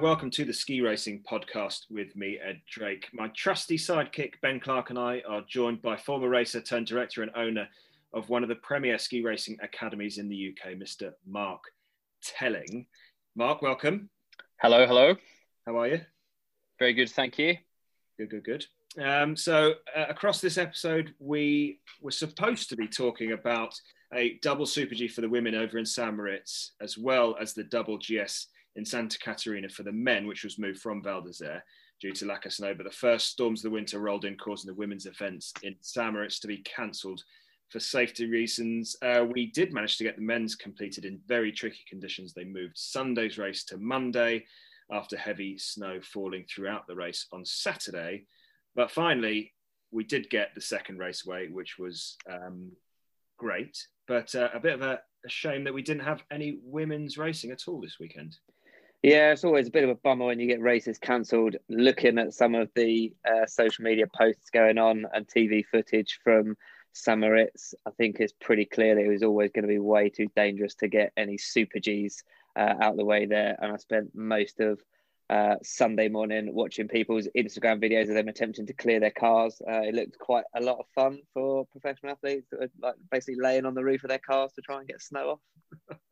and welcome to the Ski Racing Podcast with me, Ed Drake. My trusty sidekick, Ben Clark, and I are joined by former racer turned director and owner of one of the premier ski racing academies in the UK, Mr. Mark Telling. Mark, welcome. Hello, hello. How are you? Very good, thank you. Good, good, good. Um, so, uh, across this episode, we were supposed to be talking about a double Super G for the women over in St. Moritz, as well as the double GS in Santa Caterina for the men, which was moved from Val d'Isere due to lack of snow. But the first storms of the winter rolled in, causing the women's events in St. Moritz to be cancelled for safety reasons. Uh, we did manage to get the men's completed in very tricky conditions. They moved Sunday's race to Monday after heavy snow falling throughout the race on Saturday. But finally, we did get the second race away, which was um, great. But uh, a bit of a, a shame that we didn't have any women's racing at all this weekend. Yeah, it's always a bit of a bummer when you get races cancelled. Looking at some of the uh, social media posts going on and TV footage from St. Moritz, I think it's pretty clear that it was always going to be way too dangerous to get any Super Gs uh, out the way there. And I spent most of uh, Sunday morning watching people's Instagram videos of them attempting to clear their cars. Uh, it looked quite a lot of fun for professional athletes, like basically laying on the roof of their cars to try and get snow off.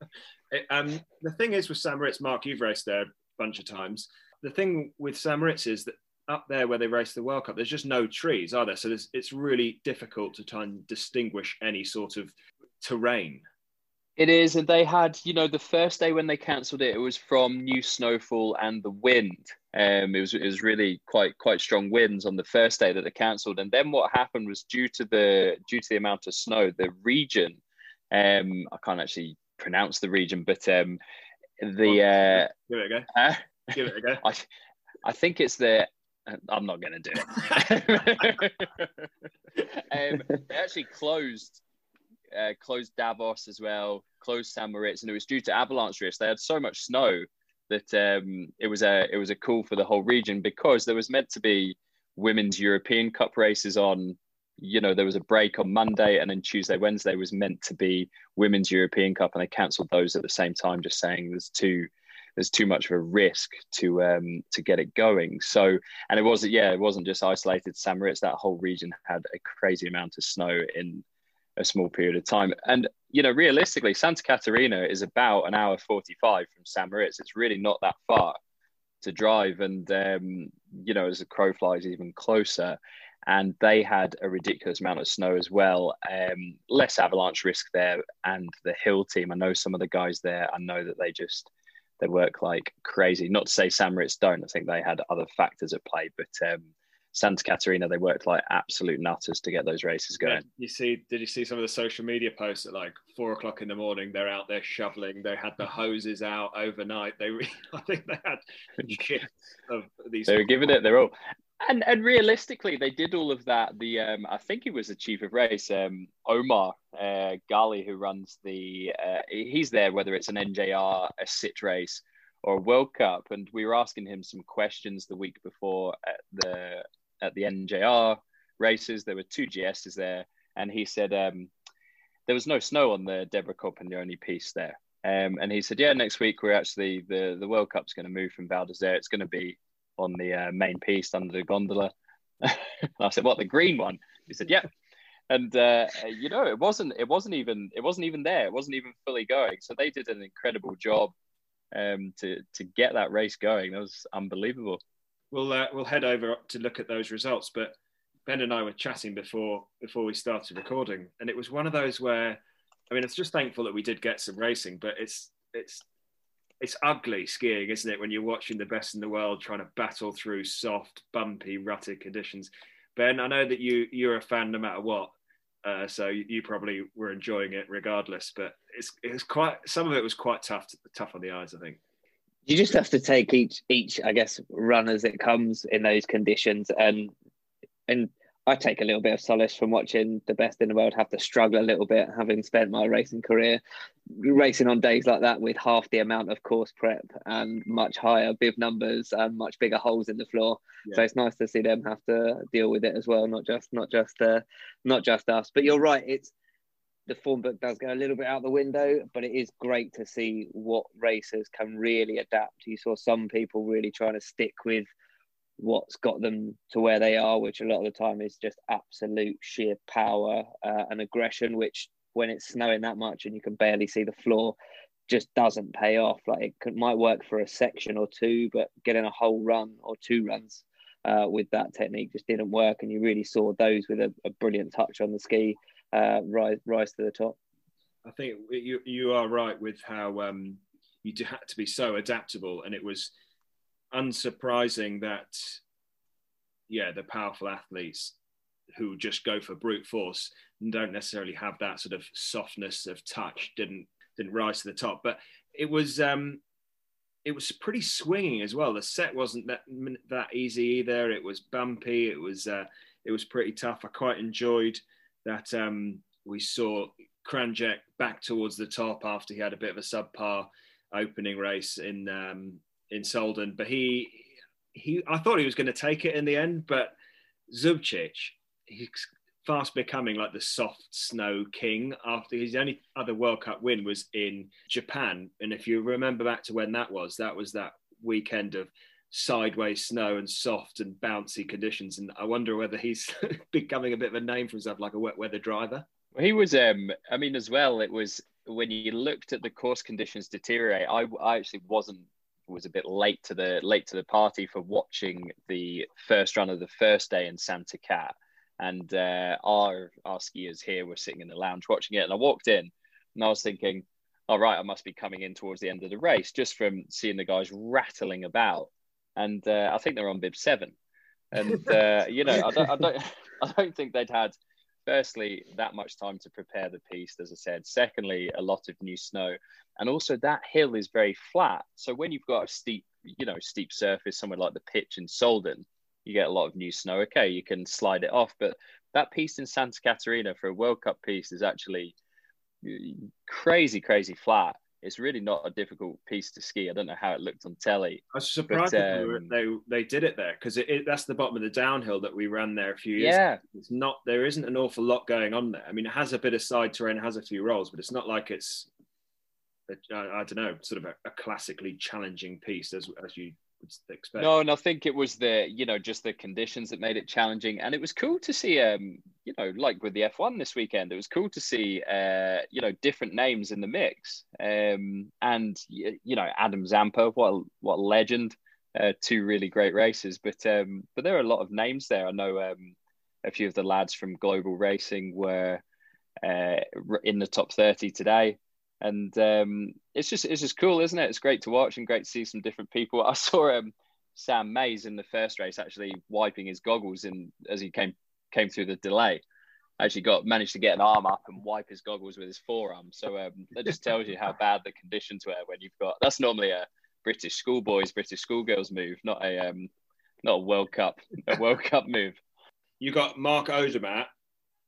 um, the thing is with St. Moritz, Mark, you've raced there a bunch of times. The thing with St. Moritz is that up there where they race the World Cup, there's just no trees, are there? So it's really difficult to try and distinguish any sort of terrain. It is, and they had, you know, the first day when they cancelled it, it was from new snowfall and the wind. Um, it was it was really quite quite strong winds on the first day that they cancelled, and then what happened was due to the due to the amount of snow, the region, um, I can't actually pronounce the region, but um, the uh, give it a go. Uh, give it a go. I, I think it's the I'm not going to do it. um, they actually closed uh, closed Davos as well, closed St. Moritz, and it was due to avalanche risk. They had so much snow that um, it was a it was a call for the whole region because there was meant to be women's European Cup races on. You know, there was a break on Monday, and then Tuesday, Wednesday was meant to be women's European Cup, and they cancelled those at the same time, just saying there's too there's too much of a risk to um, to get it going. So, and it wasn't yeah, it wasn't just isolated St. That whole region had a crazy amount of snow in a small period of time. And you know, realistically, Santa Caterina is about an hour forty-five from St. Moritz. It's really not that far to drive, and um, you know, as the crow flies, even closer. And they had a ridiculous amount of snow as well. Um, less avalanche risk there, and the hill team. I know some of the guys there. I know that they just they work like crazy. Not to say St. Moritz don't. I think they had other factors at play, but um, Santa Caterina, they worked like absolute nutters to get those races going. Yeah, you see, did you see some of the social media posts at like four o'clock in the morning? They're out there shoveling. They had the hoses out overnight. They, I think they had shifts of these. They were giving it their all. And and realistically, they did all of that. The um, I think he was the chief of race, um, Omar uh, Gali, who runs the. Uh, he's there whether it's an NJR, a sit race, or a World Cup. And we were asking him some questions the week before at the at the NJR races. There were two GSs there, and he said um, there was no snow on the Deborah Compagnoni piece there. Um, and he said, yeah, next week we're actually the the World Cup's going to move from Val d'Isere. It's going to be on the uh, main piece under the gondola. I said, what the green one? He said, yeah. And uh, you know, it wasn't it wasn't even it wasn't even there. It wasn't even fully going. So they did an incredible job um, to to get that race going. That was unbelievable we'll uh, we'll head over to look at those results. But Ben and I were chatting before before we started recording, and it was one of those where, I mean, it's just thankful that we did get some racing, but it's it's it's ugly skiing, isn't it? When you're watching the best in the world trying to battle through soft, bumpy, rutted conditions. Ben, I know that you you're a fan no matter what, uh, so you, probably were enjoying it regardless. But it's it's quite some of it was quite tough tough on the eyes, I think you just have to take each each I guess run as it comes in those conditions and and I take a little bit of solace from watching the best in the world have to struggle a little bit, having spent my racing career racing on days like that with half the amount of course prep and much higher bib numbers and much bigger holes in the floor. Yeah. So it's nice to see them have to deal with it as well, not just not just uh, not just us. But you're right, it's the form book does go a little bit out the window, but it is great to see what racers can really adapt. You saw some people really trying to stick with what's got them to where they are, which a lot of the time is just absolute sheer power uh, and aggression, which when it's snowing that much and you can barely see the floor, just doesn't pay off. Like it could, might work for a section or two, but getting a whole run or two runs uh, with that technique just didn't work. And you really saw those with a, a brilliant touch on the ski uh, rise rise to the top. I think you you are right with how um, you had to be so adaptable, and it was unsurprising that yeah the powerful athletes who just go for brute force and don't necessarily have that sort of softness of touch didn't didn't rise to the top. But it was um it was pretty swinging as well. The set wasn't that that easy either. It was bumpy. It was uh it was pretty tough. I quite enjoyed that um we saw Kranjec back towards the top after he had a bit of a subpar opening race in um, in Solden, but he he I thought he was going to take it in the end, but Zubcic he's fast becoming like the soft snow king after his only other World Cup win was in Japan, and if you remember back to when that was, that was that weekend of sideways snow and soft and bouncy conditions, and I wonder whether he's becoming a bit of a name for himself, like a wet weather driver. He was, um, I mean, as well. It was when you looked at the course conditions deteriorate. I, I actually wasn't was a bit late to the late to the party for watching the first run of the first day in Santa Cat, and uh, our our skiers here were sitting in the lounge watching it, and I walked in, and I was thinking, all right, I must be coming in towards the end of the race just from seeing the guys rattling about, and uh, I think they're on bib seven, and uh, you know, I don't, I don't, I don't think they'd had firstly, that much time to prepare the piece, as I said. Secondly, a lot of new snow. And also that hill is very flat. So when you've got a steep, you know, steep surface, somewhere like the pitch in Solden, you get a lot of new snow. Okay, you can slide it off. But that piece in Santa Caterina for a World Cup piece is actually uh, crazy, crazy flat it's really not a difficult piece to ski. I don't know how it looked on telly. I was surprised but, um, they, they did it there because that's the bottom of the downhill that we ran there a few years. Yeah, ago. it's not. There isn't an awful lot going on there. I mean, it has a bit of side terrain, has a few rolls, but it's not like it's. I I don't know, sort of a, a classically challenging piece as as you expect. No, and I think it was the you know just the conditions that made it challenging, and it was cool to see um you know like with the F1 this weekend, it was cool to see uh you know different names in the mix, um and you know Adam Zampa, what a, what a legend, uh, two really great races, but um but there are a lot of names there. I know um a few of the lads from Global Racing were uh in the top thirty today and um, it's just it's just cool, isn't it? It's great to watch and great to see some different people. I saw um, Sam Mays in the first race actually wiping his goggles in as he came came through the delay. Actually, got managed to get an arm up and wipe his goggles with his forearm. So um, that just tells you how bad the conditions were when you've got. That's normally a British schoolboys, British schoolgirls move, not a um, not a World Cup a World Cup move. You got Marco Odermatt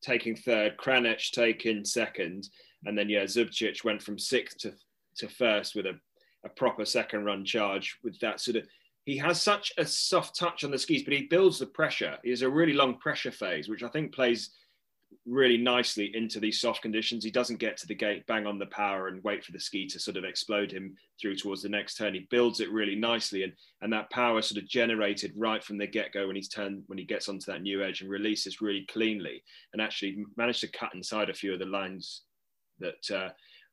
taking third, Kranjec taking second, and then yeah, Zubcic went from sixth to, to first with a, a proper second run charge with that sort of. He has such a soft touch on the skis, but he builds the pressure. He has a really long pressure phase, which I think plays really nicely into these soft conditions. He doesn't get to the gate, bang on the power, and wait for the ski to sort of explode him through towards the next turn. He builds it really nicely, and and that power sort of generated right from the get go when he's turned when he gets onto that new edge and releases really cleanly, and actually managed to cut inside a few of the lines that uh,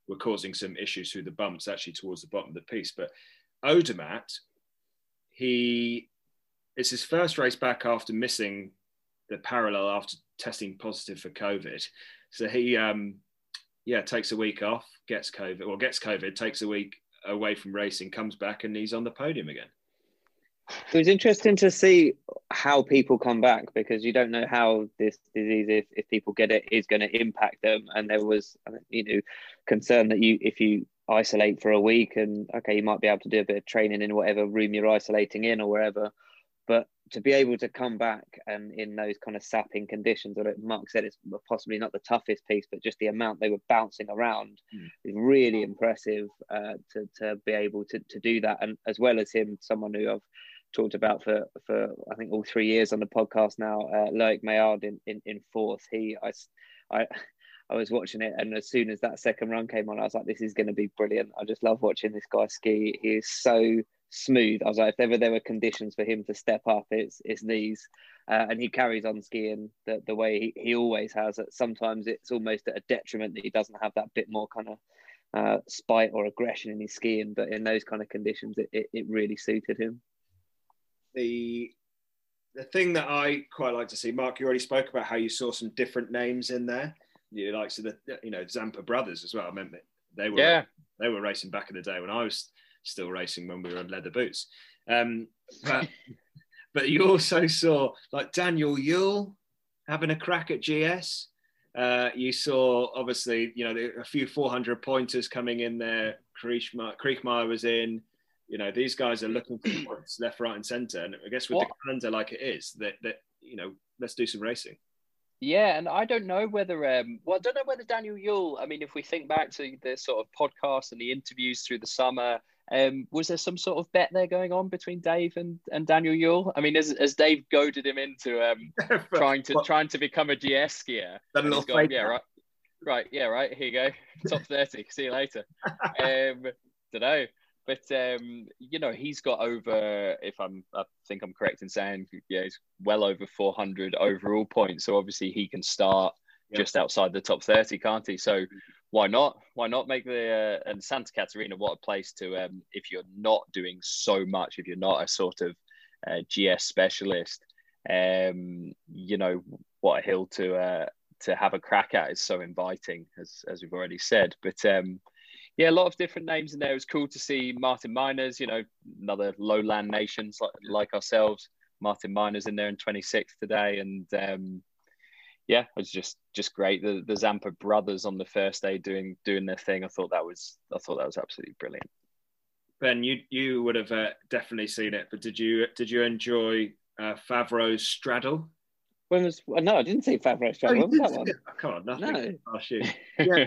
were causing some issues through the bumps actually towards the bottom of the piece. But Odermatt, he it's his first race back after missing the parallel after testing positive for COVID. So he, um, yeah, takes a week off, gets COVID, or gets COVID, takes a week away from racing, comes back, and he's on the podium again. It was interesting to see how people come back because you don't know how this disease, if, if people get it, is going to impact them. And there was, you know, concern that you, if you isolate for a week and okay, you might be able to do a bit of training in whatever room you're isolating in or wherever, but to be able to come back and in those kind of sapping conditions, or Mark said it's possibly not the toughest piece, but just the amount they were bouncing around mm. is really impressive uh, to, to be able to, to do that. And as well as him, someone who I've talked about for for I think all three years on the podcast now. Uh, Loic Meillard in, in in fourth. He I I I was watching it, and as soon as that second run came on, I was like, "This is going to be brilliant." I just love watching this guy ski. He is so smooth. I was like, if ever there were conditions for him to step up, it's it's these. Uh, and he carries on skiing the, the way he, he always has. Sometimes it's almost at a detriment that he doesn't have that bit more kind of uh, spite or aggression in his skiing. But in those kind of conditions, it, it, it really suited him. The the thing that I quite like to see, Mark, you already spoke about how you saw some different names in there. You like so the you know Zampa brothers as well. I mean they were yeah. they were racing back in the day when I was still racing when we were on leather boots. Um, but but you also saw like Daniel Yule having a crack at GS. Uh, you saw obviously you know a few 400 pointers coming in there. Kriechmayr was in. You know these guys are looking for points left, right, and centre. And I guess with what? the calendar like it is, that that you know let's do some racing. Yeah, and I don't know whether um well I don't know whether Daniel Yule. I mean, if we think back to the sort of podcast and the interviews through the summer, um, was there some sort of bet there going on between Dave and, and Daniel Yule? I mean, as, as Dave goaded him into um, trying to trying to become a GS skier, gone, yeah, right, right, yeah, right. Here you go, top thirty. See you later. um, don't know, but um, you know, he's got over. If I'm, I think I'm correct in saying, yeah, he's well over 400 overall points. So obviously he can start yep. just outside the top 30, can't he? So why not? Why not make the uh, and Santa Caterina? What a place to um, if you're not doing so much, if you're not a sort of uh, GS specialist, um, you know what a hill to uh, to have a crack at is so inviting, as as we've already said. But um, yeah, a lot of different names in there. It was cool to see Maarten Meiners, you know, another lowland nations like, like ourselves. Maarten Meiners in there in 26th today, and um, yeah, it was just just great. The the Zampa brothers on the first day doing doing their thing. I thought that was I thought that was absolutely brilliant. Ben, you you would have uh, definitely seen it, but did you did you enjoy uh, Faivre's straddle? When was no, I didn't see Faivre's straddle. Oh, when was that one? Oh, come on, nothing. No. Oh shoot. Yeah,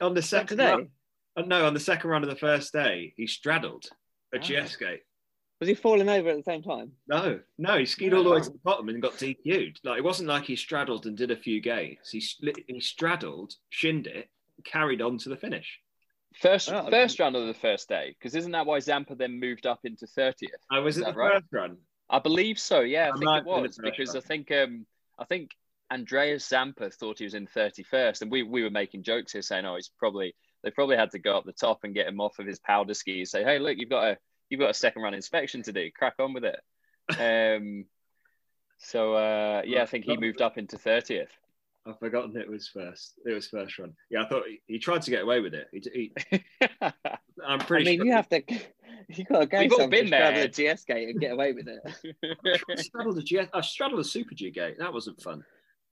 on the second day. Run, oh, no, on the second run of the first day, he straddled a oh. GS gate. Was he falling over at the same time? No, no, he skied all the way to the bottom and got DQ'd. Like it wasn't like he straddled and did a few gates. He he straddled, shinned it, carried on to the finish. First oh, first run of the first day, because isn't that why Zampa then moved up into thirtieth? I was it the right? first run. I believe so. Yeah, I, I think it was because run. I think um I think Andreas Zampa thought he was in thirty first, and we we were making jokes here saying, oh, he's probably they probably had to go up the top and get him off of his powder ski. Say, hey, look, you've got a you've got a second run inspection to do. Crack on with it. Um, so uh, yeah, I think he moved up into thirtieth. I've forgotten it was first. It was first run. Yeah, I thought he, he tried to get away with it. He, he, I'm pretty. I mean, sure. you have to. You got to go. We've all been there. The GS gate and get away with it. I straddled the GS. I straddled a Super G gate. That wasn't fun.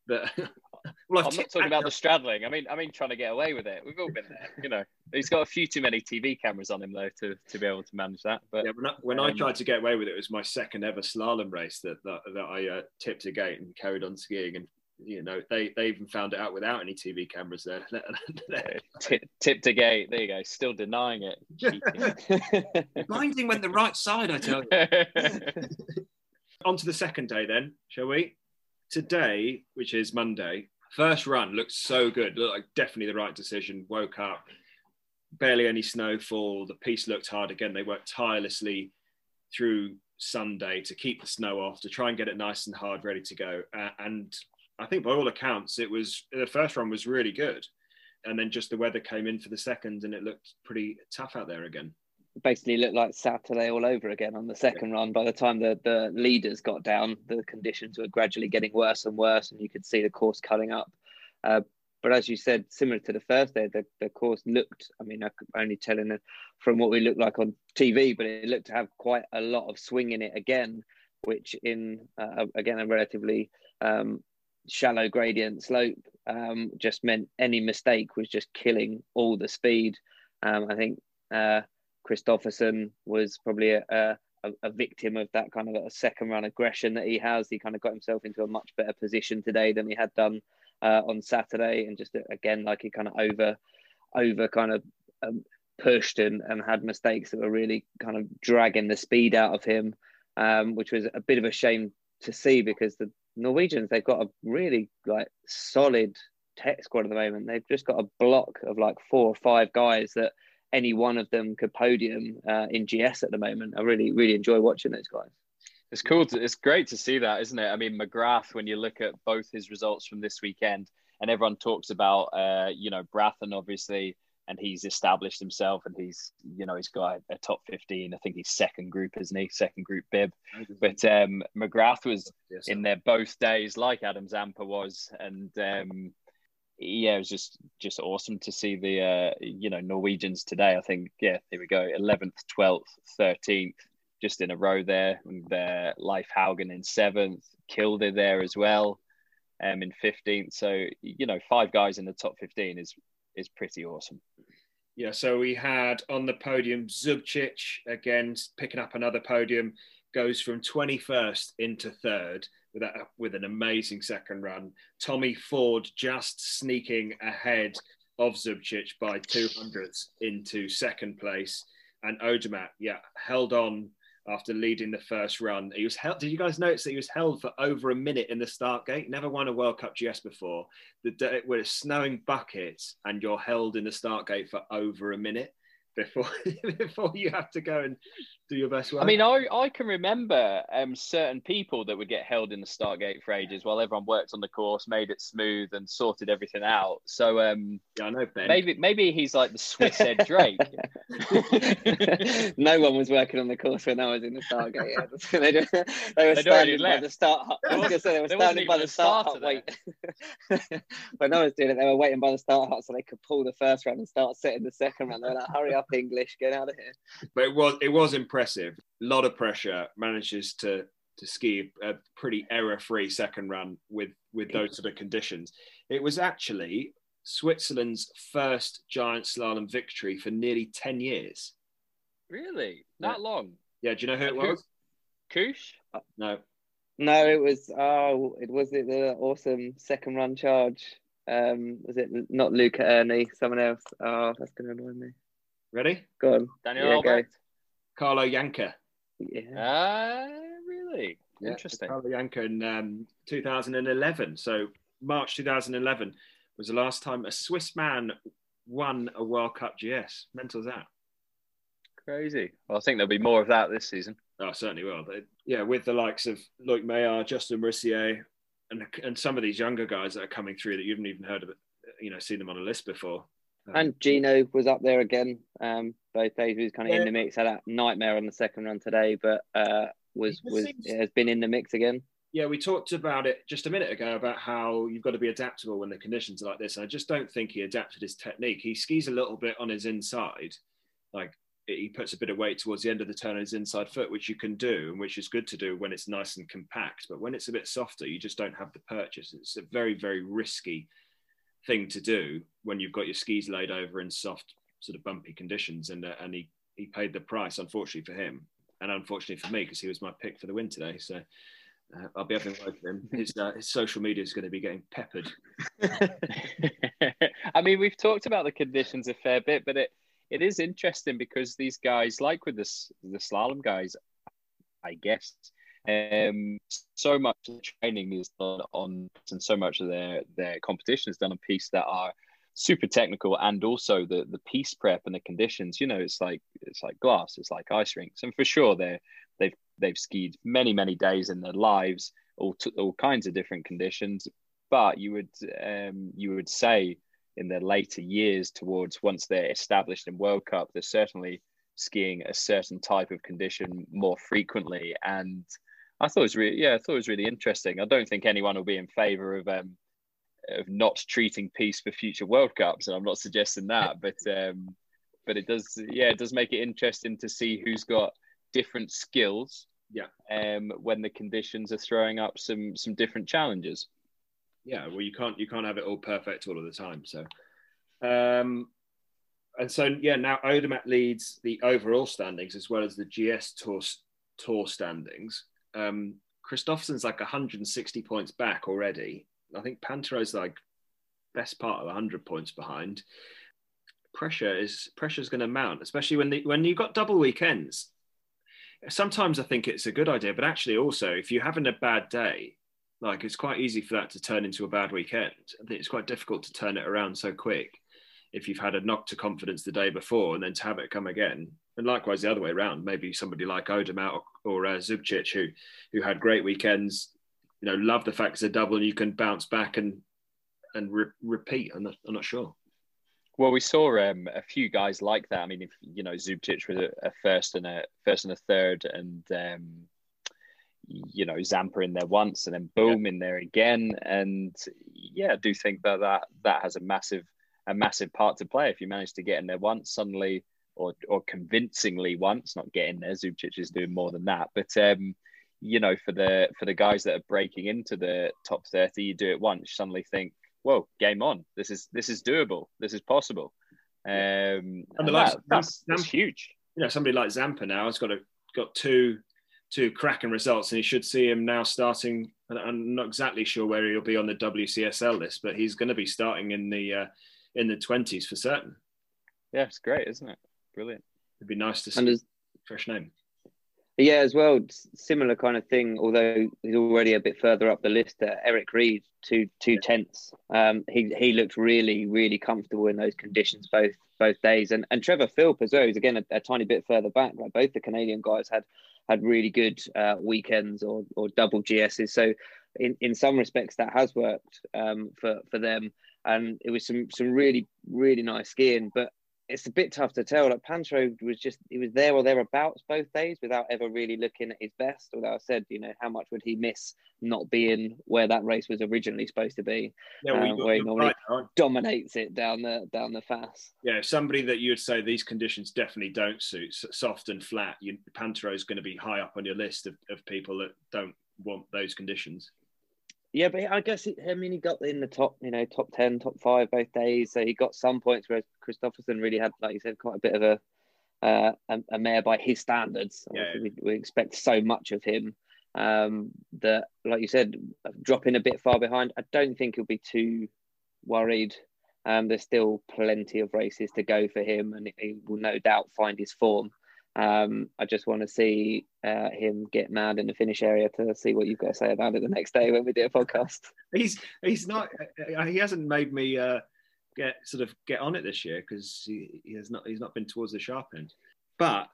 But well, I'm not talking about the straddling. I mean, I mean trying to get away with it. We've all been there. You know, he's got a few too many TV cameras on him though to, to be able to manage that. But yeah, when, I, when um, I tried to get away with it, it was my second ever slalom race that that, that I uh, tipped a gate and carried on skiing and. You know, they, they even found it out without any TV cameras there. Tip, tipped a gate. There you go. Still denying it. Binding went the right side, I tell you. on to the second day, then, shall we? Today, which is Monday, First run looked so good. Looked like definitely the right decision. Woke up, barely any snowfall. The piece looked hard again. They worked tirelessly through Sunday to keep the snow off, to try and get it nice and hard, ready to go. Uh, and I think by all accounts, it was the first run was really good. And then just the weather came in for the second, and it looked pretty tough out there again basically looked like Saturday all over again on the second run. By the time the, the leaders got down, the conditions were gradually getting worse and worse, and you could see the course cutting up. Uh, but as you said, similar to the first day, the, the course looked, I mean, I could only it from what we looked like on TV, but it looked to have quite a lot of swing in it again, which in, uh, again, a relatively um, shallow gradient slope um, just meant any mistake was just killing all the speed. Um, I think uh, Kristoffersen was probably a, a, a, victim of that kind of a second run aggression that he has. He kind of got himself into a much better position today than he had done uh, on Saturday, and just again like he kind of over over kind of um, pushed and, and had mistakes that were really kind of dragging the speed out of him, um, which was a bit of a shame to see because the Norwegians they've got a really like solid tech squad at the moment. They've just got a block of like four or five guys that any one of them could podium uh, in GS at the moment. I really, really enjoy watching those guys. It's cool. To, it's great to see that, isn't it? I mean, McGrath, when you look at both his results from this weekend, and everyone talks about, uh, you know, Braathen, obviously, and he's established himself and he's, you know, he's got a top 15. I think he's second group, isn't he? Second group bib. But um, McGrath was in there both days, like Adam Zampa was. And um, yeah, it was just just awesome to see the, uh, you know, Norwegians today. I think, yeah, here we go 11th, 12th, 13th just in a row there. And uh, Leif Haugen in seventh, Kilde there as well, um, in fifteenth. So you know, five guys in the top fifteen is is pretty awesome. Yeah, so we had on the podium Zubcic again picking up another podium, goes from 21st into third with that, with an amazing second run. Tommy Ford just sneaking ahead of Zubcic by two hundredths into second place, and Odermatt, yeah, held on after leading the first run. He was held. Did you guys notice that he was held for over a minute in the start gate? Never won a World Cup GS before. The day where it's snowing buckets and you're held in the start gate for over a minute before before you have to go and do your best work. I mean, I, I can remember um, certain people that would get held in the start gate for ages while everyone worked on the course, made it smooth, and sorted everything out. So um, yeah, I know Ben. Maybe maybe he's like the Swiss Ed Drake. no one was working on the course when I was in the start gate. Yeah. they, they, were They'd standing by the start. I was going to say they were standing by the start hut. Wait, when I was doing it, they were waiting by the start hut so they could pull the first round and start setting the second round. They were like, "Hurry up, English, get out of here!" But it was it was impressive impressive. A lot of pressure. Manages to to ski a pretty error-free second run with with those sort of conditions. It was actually Switzerland's first giant slalom victory for nearly ten years. Really, that yeah. long? Yeah. Do you know who it was? Cuche? Uh, no. No, it was. Oh, it was it the awesome second run charge. Um, was it not Luca Aerni? Someone else? Oh, that's gonna annoy me. Ready? Go on. Daniel yeah, Albrecht. Go. Carlo Janka. Yeah. Uh, really? Yeah, Interesting. Carlo Janka in um, 2011. So March 2011 was the last time a Swiss man won a World Cup GS. Mental as that. Crazy. Well, I think there'll be more of that this season. Oh, certainly will. But, yeah, with the likes of Luke Meillard, Justin Murisier, and and some of these younger guys that are coming through that you haven't even heard of, you know, seen them on a list before. And Gino was up there again. Um, both days he was kind of yeah. in the mix. Had that nightmare on the second run today, but uh, was was has been in the mix again. Yeah, we talked about it just a minute ago about how you've got to be adaptable when the conditions are like this. And I just don't think he adapted his technique. He skis a little bit on his inside, like he puts a bit of weight towards the end of the turn on his inside foot, which you can do, and which is good to do when it's nice and compact. But when it's a bit softer, you just don't have the purchase. It's a very, very risky thing to do when you've got your skis laid over in soft, sort of bumpy conditions. And uh, and he he paid the price, unfortunately for him, and unfortunately for me because he was my pick for the win today. So. Uh, I'll be having word with him. His, uh, his social media is going to be getting peppered. I mean, we've talked about the conditions a fair bit, but it, it is interesting because these guys, like with this the slalom guys, I guess um, so much of the training is done on, and so much of their their competition is done on pieces that are super technical, and also the the piece prep and the conditions. You know, it's like it's like glass, it's like ice rinks, and for sure they they've they've skied many many days in their lives, all t- all kinds of different conditions. But you would um, you would say in their later years, towards once they're established in World Cup, they're certainly skiing a certain type of condition more frequently and I thought it was really, yeah, I thought it was really interesting. I don't think anyone will be in favour of um, of not treating peace for future World Cups, and I'm not suggesting that, but um, but it does, yeah, it does make it interesting to see who's got different skills. Yeah. Um, when the conditions are throwing up some some different challenges. Yeah, well, you can't you can't have it all perfect all of the time. So, um, and so yeah, now Odermatt leads the overall standings as well as the GS Tour Tour standings um, Kristoffersen's like 160 points back already. I think Pinturault's like best part of 100 points behind. Pressure is pressure is going to mount, especially when the, when you've got double weekends. Sometimes I think it's a good idea, but actually also if you're having a bad day, Like it's quite easy for that to turn into a bad weekend. I think it's quite difficult to turn it around so quick if you've had a knock to confidence the day before and then to have it come again. And likewise the other way around, maybe somebody like Odermatt or, or uh, Zubcic who who had great weekends, you know, love the fact it's a double and you can bounce back and and re- repeat. I'm not, I'm not sure. Well, we saw um, a few guys like that. I mean, if you know, Zubcic was a, a first and a first and a third, and um, you know, Zampa in there once, and then boom yeah. in there again. And yeah, I do think that that that has a massive a massive part to play. If you manage to get in there once, suddenly or or convincingly once, not getting there. Zubcic is doing more than that, but um, you know, for the for the guys that are breaking into the top thirty, you do it once, suddenly think whoa, game on. This is this is doable. This is possible. Um, and, and that, that's, that's huge. You know, somebody like Zampa now has got a got two two cracking results, and you should see him now starting. I'm not exactly sure where he'll be on the WCSL list, but he's going to be starting in the uh, in the twenties for certain. Yeah, it's great, isn't it? Brilliant. It'd be nice to see. Fresh name. Yeah, as well, similar kind of thing. Although he's already a bit further up the list. Uh, Erik Read, two two tenths. Um, he he looked really really comfortable in those conditions both both days. And and Trevor Philp as well. He's again a, a tiny bit further back. Like both the Canadian guys had had really good uh, weekends or or double GSs. So in in some respects that has worked um, for for them. And it was some some really really nice skiing. But it's a bit tough to tell. Like Pinturault was just he was there or thereabouts both days without ever really looking at his best. Although I said, you know, how much would he miss not being where that race was originally supposed to be, yeah, well, um, where he normally right, dominates it down the down the fast. Yeah, somebody that you would say these conditions definitely don't suit, soft and flat. You, is going to be high up on your list of, of people that don't want those conditions. Yeah, but I guess it, I mean he got in the top, you know, top ten, top five both days. So he got some points, whereas Kristoffersen really had, like you said, quite a bit of a uh, a, a mare by his standards. Yeah. We, we, expect so much of him um, that, like you said, dropping a bit far behind. I don't think he'll be too worried. Um, there's still plenty of races to go for him, and he will no doubt find his form. Um, I just want to see uh, him get mad in the finish area to see what you've got to say about it the next day when we do a podcast. He's he's not uh, he hasn't made me uh, get sort of get on it this year because he, he has not he's not been towards the sharp end. But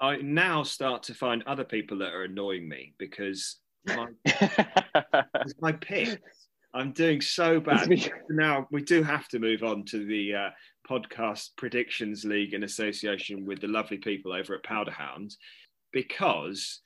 I now start to find other people that are annoying me because my, my picks. I'm doing so bad. now we do have to move on to the uh, podcast predictions league in association with the lovely people over at Powderhound because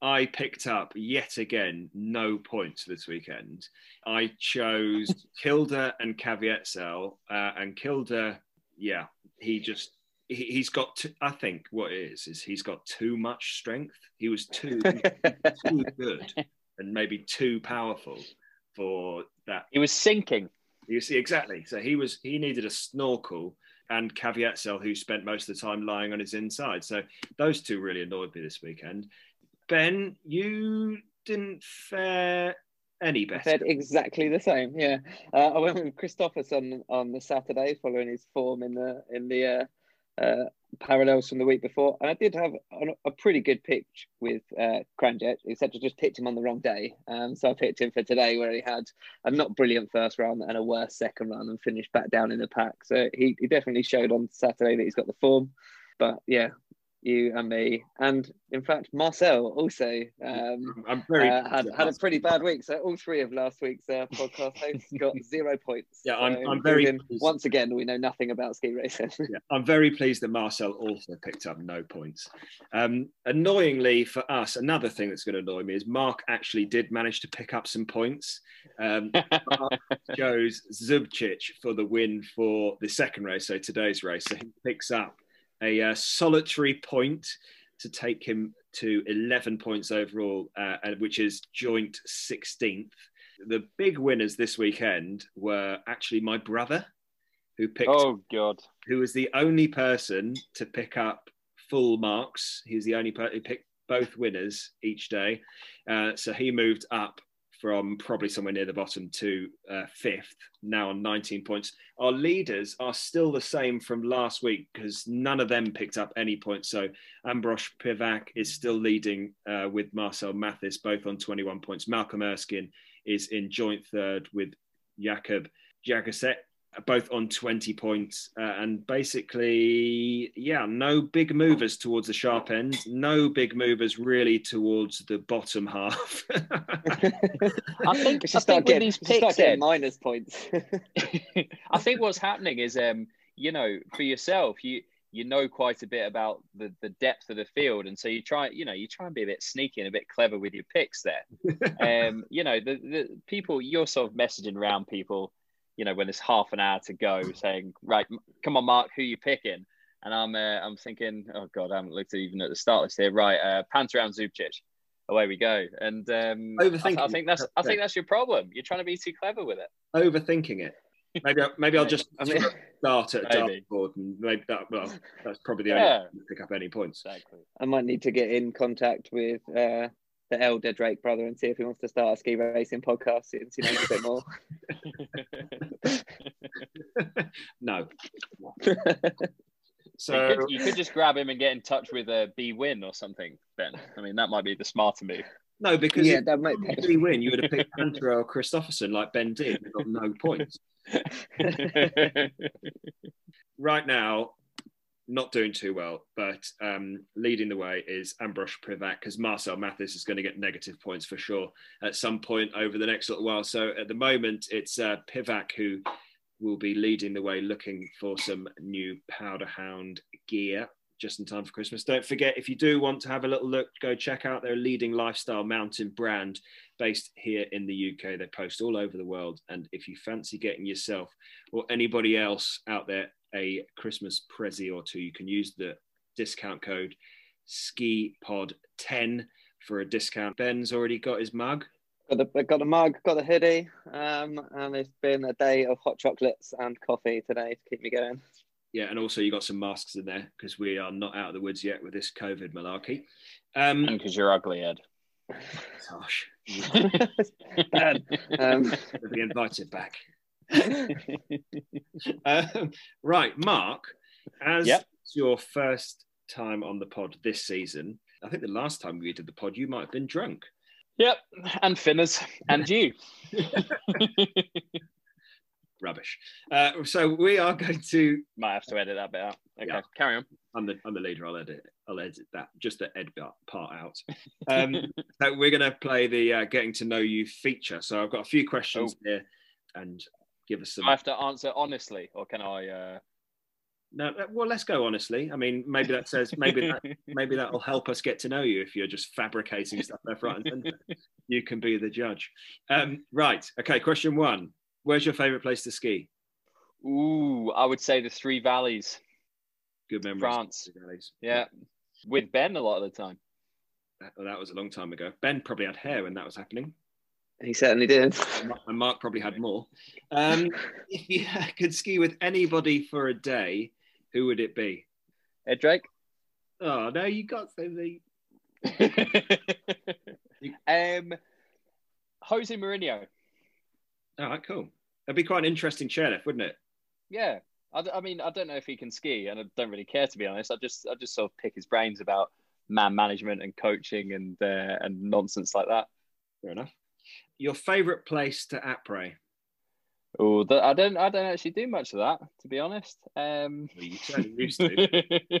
I picked up yet again no points this weekend. I chose Kilde and Caviezel, uh, and Kilde, yeah, he just he, has got. Too, I think what it is is he's got too much strength. He was too too good and maybe too powerful for that. He was sinking. You see, exactly. So he was he needed a snorkel and Caviezel, who spent most of the time lying on his inside. So those two really annoyed me this weekend. Ben, you didn't fare any better. I fared exactly the same. Yeah, uh, I went with Kristoffersen on the Saturday, following his form in the in the uh, uh, parallels from the week before. And I did have a, a pretty good pitch with uh, Kranjec, except I just picked him on the wrong day. Um, so I picked him for today, where he had a not brilliant first round and a worse second round and finished back down in the pack. So he, he definitely showed on Saturday that he's got the form. But yeah, you and me, and in fact Marcel also um, I'm very uh, had, had a pretty bad week. So all three of last week's uh, podcast hosts got zero points. Yeah, I'm, I'm very once again we know nothing about ski racing. yeah, I'm very pleased that Marcel also picked up no points. Um, annoyingly for us, another thing that's going to annoy me is Mark actually did manage to pick up some points. Um, chose Zubcic for the win for the second race, so today's race. So he picks up a uh, solitary point to take him to 11 points overall, uh, which is joint 16th. The big winners this weekend were actually my brother, who picked. Oh God! Who was the only person to pick up full marks. He was the only person who picked both winners each day. Uh, so he moved up from probably somewhere near the bottom to uh, fifth, now on 19 points. Our leaders are still the same from last week because none of them picked up any points. So Ambrosch Pivac is still leading uh, with Marcel Mathis, both on 21 points. Malcolm Erskine is in joint third with Jakob Jagaset, both on 20 points. Uh, and basically, yeah, no big movers towards the sharp end, no big movers really towards the bottom half. I think, I should start think with these we should start picks, getting minus points. I think what's happening is, um, you know, for yourself, you you know quite a bit about the, the depth of the field, and so you try, you know, you try and be a bit sneaky and a bit clever with your picks there. um, you know, the, the people you're sort of messaging around people, you know, when there's half an hour to go, saying, right, come on, Mark, who you picking? And I'm uh, I'm thinking, oh god, I haven't looked at even at the start list here. Right, uh, Pantaram Zubcic, away we go. And um, I, Overthinking I think that's I think that's your problem. You're trying to be too clever with it. Overthinking it. Maybe, I- maybe I'll just I mean, start at a Maybe. dartboard and maybe that, well, that's probably the only Yeah. way to pick up any points. Exactly. I might need to get in contact with uh, the elder Drake brother and see if he wants to start a ski racing podcast since he knows a bit more. no. you, So could, you could just grab him and get in touch with a B win or something, Ben. I mean, that might be the smarter move. no, because yeah, if that might you really win, you would have picked Pinturault or Kristoffersen like Ben did. They got no points. Right now, not doing too well, but um, leading the way is Ambrosch Pivac because Marcel Mathis is going to get negative points for sure at some point over the next little while. So at the moment, it's uh, Pivac who will be leading the way, looking for some new Powder Hound gear just in time for Christmas. Don't forget, if you do want to have a little look, go check out their leading lifestyle mountain brand based here in the UK. They post all over the world. And if you fancy getting yourself or anybody else out there a Christmas Prezi or two, you can use the discount code SKIPOD10 for a discount. Ben's already got his mug. Got the got the mug, got the hoodie, um, and it's been a day of hot chocolates and coffee today to keep me going. Yeah, and also you got some masks in there because we are not out of the woods yet with this COVID malarkey. Um, And because you're ugly, Ed. gosh, Um, you'll be invited back. Um, right, Mark, as Yep. your first time on the pod this season, I think the last time we did the pod, you might have been drunk. Yep, and Finners, and you. Rubbish. Uh, so we are going to. Might have to edit that bit out. Okay, Yeah. carry on. I'm the I'm the leader. I'll edit. I'll edit that just the Ed part- part out. Um, so we're going to play the uh, getting to know you feature. So I've got a few questions Oh. here, and give us some. Do I have to answer honestly, or can I? Uh... No, uh, well, let's go honestly. I mean, maybe that says maybe that maybe that will help us get to know you if you're just fabricating stuff left, right, and. You can be the judge. Um, right. Okay. Question one. Where's your favourite place to ski? Ooh, I would say the Three Valleys. Good memories. France. Valleys. Yeah, with Ben a lot of the time. That, well, that was a long time ago. Ben probably had hair when that was happening, he certainly did. and Mark probably had more. Um, if you could ski with anybody for a day, who would it be? Ed Drake. Oh no, you got something. um, Jose Mourinho. All right, cool. That'd be quite an interesting chairlift, wouldn't it? Yeah, I, d- I mean, I don't know if he can ski, and I don't really care to be honest. I just, I just sort of pick his brains about man management and coaching and uh, and nonsense like that. Fair enough. Your favourite place to après? Oh, I don't, I don't actually do much of that, to be honest. Um, Well, you used to.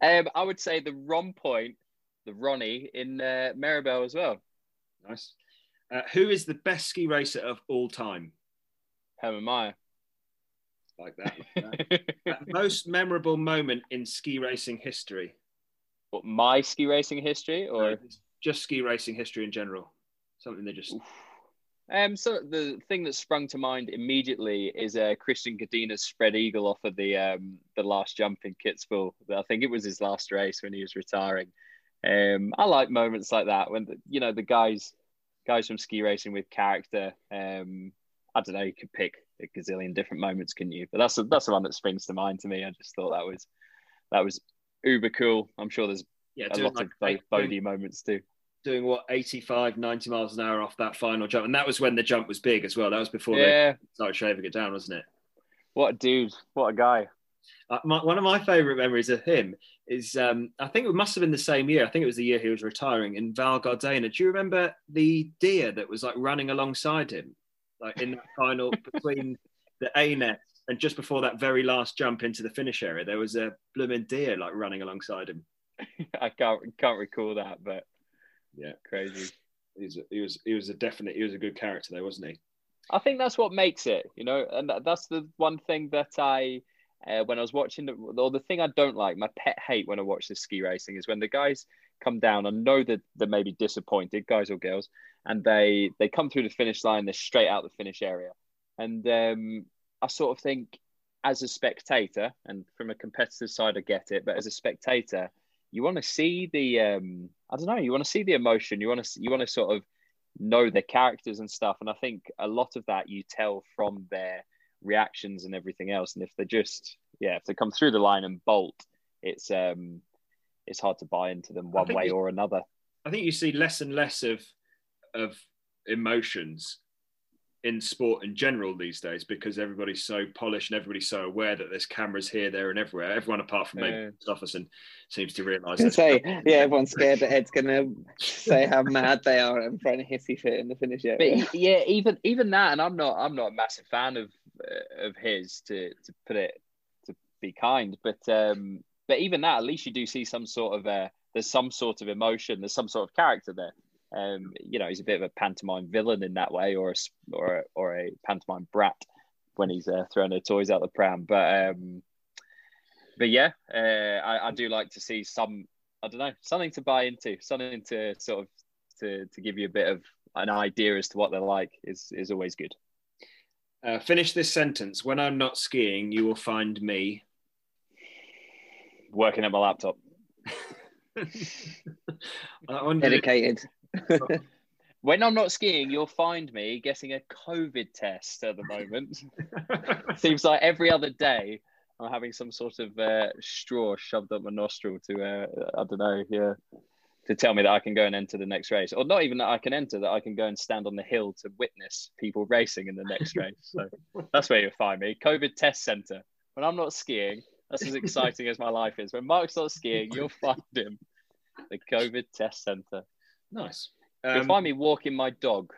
um, I would say the Rond Point, the Ronnie in uh, Méribel as well. Nice. Uh, who is the best ski racer of all time? Hermann Maier. Like that. like that. Uh, most memorable moment in ski racing history? what, my ski racing history, or Or just ski racing history in general? Something they just. Um, so the thing that sprung to mind immediately is uh, Kristian Ghedina's spread eagle off of the um, the last jump in Kitzbühel. I think it was his last race when he was retiring. Um, I like moments like that when the, you know the guys guys from ski racing with character. Um, I don't know. You could pick a gazillion different moments, can you? But that's that's the one that springs to mind to me. I just thought that was that was uber cool. I'm sure there's Yeah, a lot like, of Bo- doing, Bode moments too. Doing what 85, 90 miles an hour off that final jump, and that was when the jump was big as well. That was before they started shaving it down, wasn't it? what a dude! What a guy! Uh, my, one of my favourite memories of him is um, I think it must have been the same year. I think it was the year he was retiring in Val Gardena. Do you remember the deer that was like running alongside him, like in that final between the A net and just before that very last jump into the finish area? There was a blooming deer like running alongside him. I can't can't recall that, but Yeah, crazy. he was he was he was a definite he was a good character there, wasn't he? I think that's what makes it, you know, and that's the one thing that I, uh, when I was watching the, or the thing I don't like, my pet hate when I watch this ski racing is when the guys come down. I know that they're maybe disappointed, guys or girls, and they they come through the finish line, they're straight out the finish area, and um, I sort of think, as a spectator, and from a competitive side, I get it, but as a spectator, you want to see the, um, I don't know, you want to see the emotion, you want to you want to sort of know their characters and stuff. And I think a lot of that you tell from their reactions and everything else. And if they just, yeah, if they come through the line and bolt, it's um, it's hard to buy into them one way you- or another. I think you see less and less of of emotions in sport in general these days because everybody's so polished and everybody's so aware that there's cameras here, there, and everywhere. Everyone apart from maybe Yeah. Stofferson seems to realise. That- say, yeah, everyone's scared that Ed's gonna say how mad they are and throwing a hissy fit in the finish But yeah, even even that, and I'm not I'm not a massive fan of uh, of his to to put it to be kind, but um, but even that, at least you do see some sort of uh, there's some sort of emotion, there's some sort of character there. Um, you know, he's a bit of a pantomime villain in that way, or a s- or a, or a pantomime brat when he's uh, throwing the toys out the pram. But um, but yeah, uh, I, I do like to see some I don't know something to buy into, something to sort of to to give you a bit of an idea as to what they're like is is always good. Uh, finish this sentence. When I'm not skiing, you will find me. Working at my laptop. I wonder- Dedicated. When I'm not skiing, you'll find me getting a COVID test at the moment. Seems like every other day I'm having some sort of uh, straw shoved up my nostril to, uh, I don't know, yeah, to tell me that I can go and enter the next race. Or not even that I can enter, that I can go and stand on the hill to witness people racing in the next race. So that's where you'll find me. COVID test centre. When I'm not skiing, that's as exciting as my life is. When Mark's not skiing, you'll find him. The COVID test centre. Nice. You'll Um, find me walking my dog.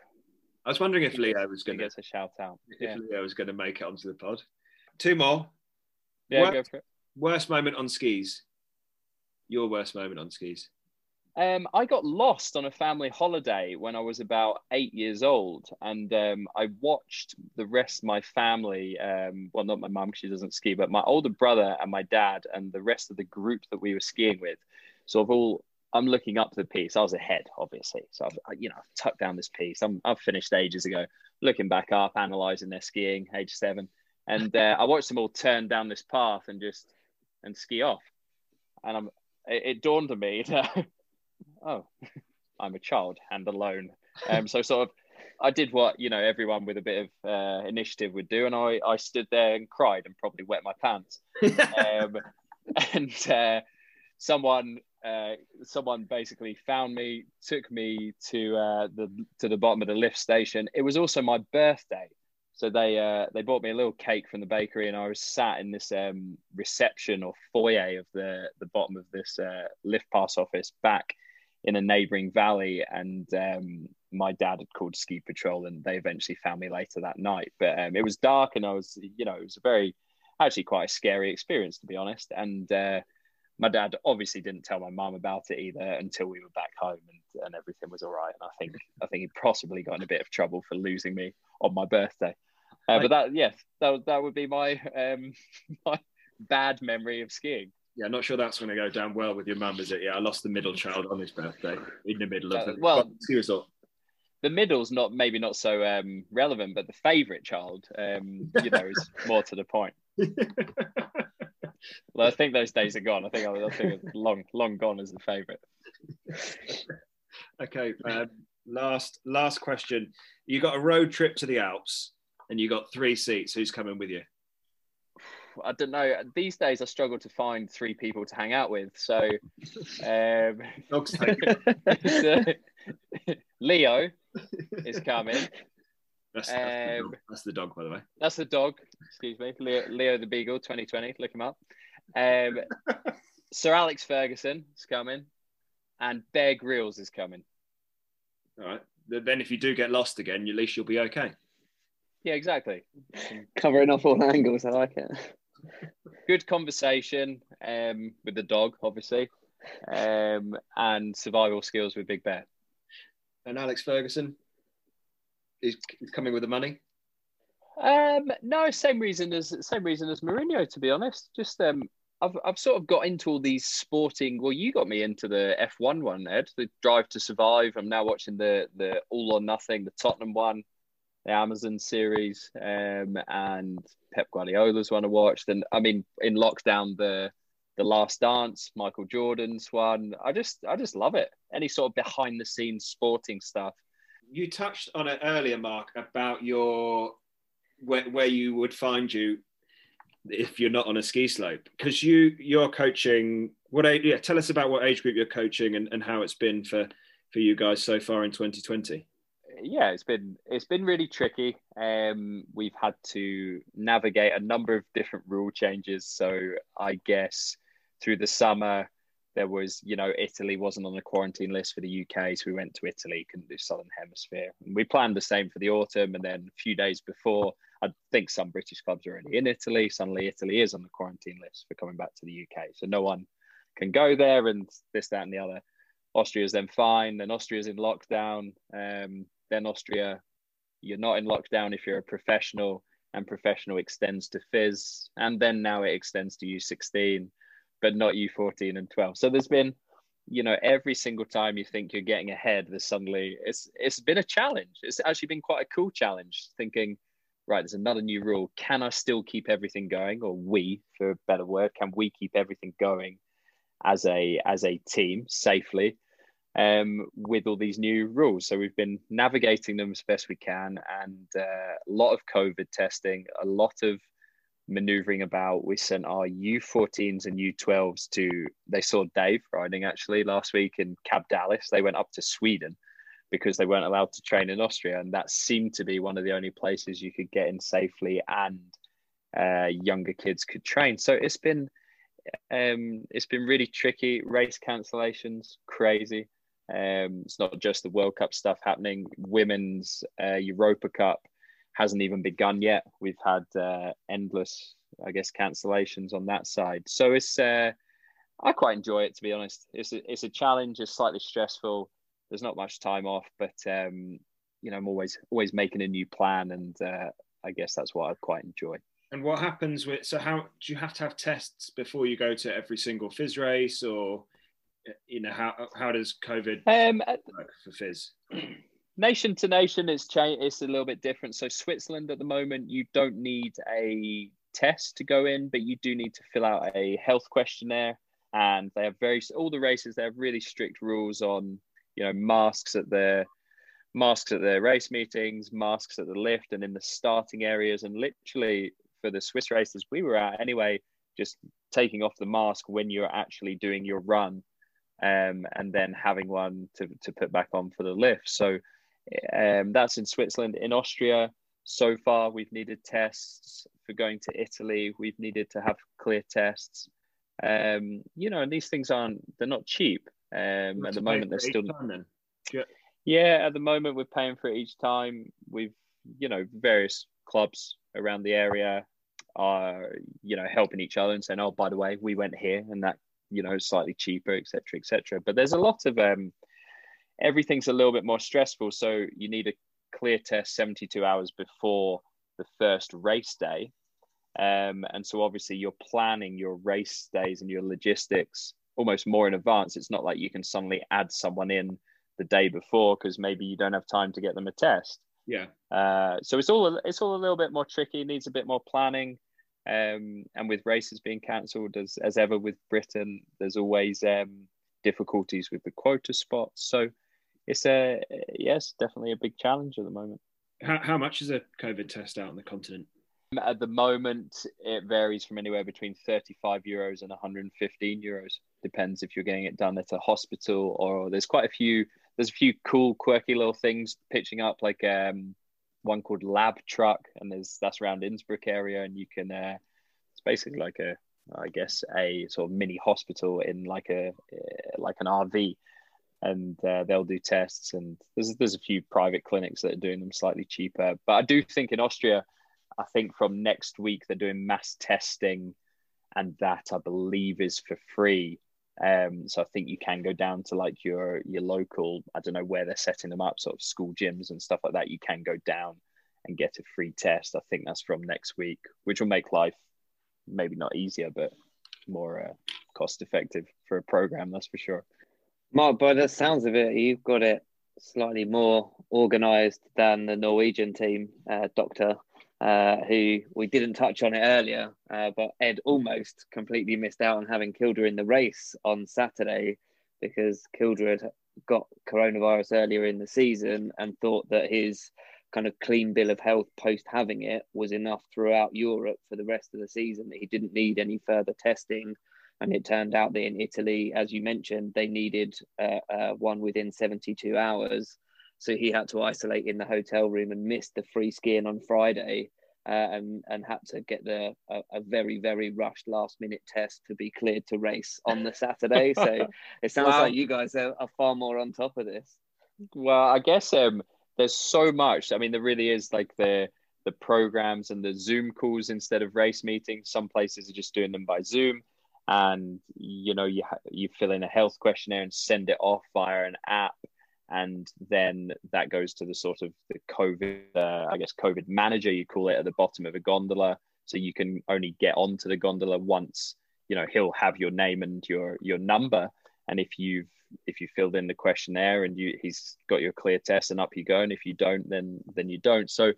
I was wondering if Leo was going to get a shout out. if Yeah, Leo was going to make it onto the pod. Two more. yeah What- go for it. Worst moment on skis. Your worst moment on skis. Um, I got lost on a family holiday when I was about eight years old, and um, I watched the rest of my family. Um, well, not my mum, because she doesn't ski, but my older brother and my dad and the rest of the group that we were skiing with. So of all, I'm looking up the piece. I was ahead, obviously. So I've, you know, I've tucked down this piece. I'm, I've finished ages ago. Looking back up, analysing their skiing, age seven, and uh, I watched them all turn down this path and just and ski off. And I'm, it, it dawned on me that oh, I'm a child and alone. Um, so sort of, I did what you know everyone with a bit of uh, initiative would do, and I I stood there and cried and probably wet my pants. Um, and uh, someone uh, someone basically found me, took me to uh, the to the bottom of the lift station. It was also my birthday. So they uh, they bought me a little cake from the bakery, and I was sat in this um, reception or foyer of the the bottom of this uh, lift pass office back in a neighbouring valley. And um, my dad had called ski patrol, and they eventually found me later that night. But um, it was dark, and I was you know it was a very actually quite a scary experience to be honest. And uh, my dad obviously didn't tell my mum about it either until we were back home and, and everything was all right. And I think I think he possibly got in a bit of trouble for losing me on my birthday. Uh, but that yes, that would- that would be my um my bad memory of skiing. Yeah, not sure that's going to go down well with your mum, is it? Yeah, I lost the middle child on his birthday in the middle of Uh, the well- ski resort. The middle's not maybe not so um, relevant, but the favourite child, um, you know, is more to the point. Well, I think those days are gone. I think I, I think it's long long gone as the favourite. okay, um, last last question. You got a road trip to the Alps, and you got three seats. Who's coming with you? I don't know. These days, I struggle to find three people to hang out with. So, um, so, Leo is coming. That's, that's, the dog. that's the dog, by the way. That's the dog. Excuse me, Leo, Leo the Beagle, 2020. Look him up. Um, Sir Alex Ferguson is coming, and Bear Grylls is coming. All right. Then, if you do get lost again, at least you'll be okay. Yeah, exactly. Covering off all angles, I like it. Good conversation um, with the dog, obviously, um, and survival skills with Big Bear. And Alex Ferguson is coming with the money. Um, no, same reason as same reason as Mourinho. To be honest, just um, I've I've sort of got into all these sporting. Well, you got me into the F one one, Ed, the Drive to Survive. I'm now watching the the All or Nothing, the Tottenham one, the Amazon series, um, and Pep Guardiola's one I watched. And I mean, in lockdown, the the Last Dance, Michael Jordan's one. I just I just love it. Any sort of behind the scenes sporting stuff. You touched on it earlier, Mark, about your where, where you would find you if you're not on a ski slope. Because you you're coaching what age yeah tell us about what age group you're coaching and, and how it's been for for you guys so far in 2020 yeah it's been it's been really tricky. Um we've had to navigate a number of different rule changes. So i guess through the summer there was you know italy wasn't on the quarantine list for the uk so we went to italy couldn't do southern hemisphere and we planned the same for the autumn and then a few days before I think some British clubs are already in Italy. Suddenly, Italy is on the quarantine list for coming back to the UK. So no one can go there and this, that, and the other. Austria's then fine. Then Austria's in lockdown. Um, then Austria, you're not in lockdown if you're a professional, and professional extends to FIS. And then now it extends to U16, but not U14 and 12. So there's been you know every single time you think you're getting ahead there's suddenly it's it's been a challenge it's actually been quite a cool challenge thinking right, there's another new rule. Can I still keep everything going? Or we, for a better word, can we keep everything going as a as a team safely um, with all these new rules? So we've been navigating them as best we can, and uh, a lot of COVID testing, a lot of maneuvering about. We sent our U14s and U12s to. They saw Dave Ryding actually last week in Kåbdalis. They went up to Sweden because they weren't allowed to train in Austria, and that seemed to be one of the only places you could get in safely and uh, younger kids could train. So it's been um, it's been really tricky. Race cancellations, crazy. Um, it's not just the World Cup stuff happening. Women's uh, Europa Cup hasn't even begun yet. We've had uh, endless, I guess, cancellations on that side. So it's uh, I quite enjoy it to be honest. It's a, it's a challenge. It's slightly stressful there's not much time off, but um, you know, I'm always always making a new plan, and uh, I guess that's what I quite enjoy. And what happens with so how do you have to have tests before you go to every single FIS race, or you know how how does COVID um, work for FIS? Nation to nation, it's. It's a little bit different. So Switzerland at the moment, you don't need a test to go in, but you do need to fill out a health questionnaire. And they have very all the races. They have really strict rules on you know masks at their masks at their race meetings, masks at the lift and in the starting areas, and literally for the Swiss races we were at anyway, just taking off the mask when you're actually doing your run, um, and then having one to to put back on for the lift. So um, that's in Switzerland. In Austria, so far we've needed tests for going to Italy. We've needed to have clear tests. Um, you know, and these things aren't they're not cheap. Um, at the moment, they're still. Time, yeah. yeah, at the moment, we're paying for it each time. We've, you know, various clubs around the area are, you know, helping each other and saying, "Oh, by the way, we went here, and that, you know, slightly cheaper, etc., etc." But there's a lot of um, everything's a little bit more stressful. So you need a clear test 72 hours before the first race day. Um, and so obviously you're planning your race days and your logistics almost more in advance. It's not like you can suddenly add someone in the day before because maybe you don't have time to get them a test. Yeah. Uh, so it's all it's all a little bit more tricky. Needs a bit more planning. Um, and with races being cancelled, as as ever with Britain, there's always um, difficulties with the quota spots. So it's a yes, definitely a big challenge at the moment. How, how much is a COVID test out on the continent? At the moment, it varies from anywhere between 35 euros and 115 euros. Depends if you're getting it done at a hospital or there's quite a few. There's a few cool, quirky little things pitching up, like um, one called Lab Truck, and there's that's around Innsbruck area, and you can. Uh, it's basically like a, I guess, a sort of mini hospital in like a like an RV, and uh, they'll do tests. And there's there's a few private clinics that are doing them slightly cheaper. But I do think in Austria, I think from next week they're doing mass testing, and that I believe is for free. Um, so I think you can go down to like your your local, I don't know where they're setting them up, sort of school gyms and stuff like that. You can go down and get a free test. I think that's from next week, which will make life maybe not easier, but more uh, cost effective for a program. That's for sure. Mark, by the sounds of it, you've got it slightly more organised than the Norwegian team, uh, Doctor, uh, who we didn't touch on it earlier, uh, but Ed almost completely missed out on having Kilde in the race on Saturday because Kilde had got coronavirus earlier in the season and thought that his kind of clean bill of health post having it was enough throughout Europe for the rest of the season that he didn't need any further testing and it turned out that in Italy, as you mentioned, they needed uh, uh, one within 72 hours. So he had to isolate in the hotel room and missed the free skiing on Friday. Uh, and and had to get the a, a, very very rushed last minute test to be cleared to race on the Saturday. so it sounds wow. like you guys are, are, far more on top of this. Well, I guess um, there's so much. I mean, there really is like the the programs and the Zoom calls instead of race meetings. Some places are just doing them by Zoom and you know you you fill in a health questionnaire and send it off via an app and then that goes to the sort of the covid uh, i guess covid manager you call it at the bottom of a gondola. So you can only get onto the gondola once you know he'll have your name and your your number. And if you've if you filled in the questionnaire and you he's got your clear test and up you go and if you don't then then you don't. So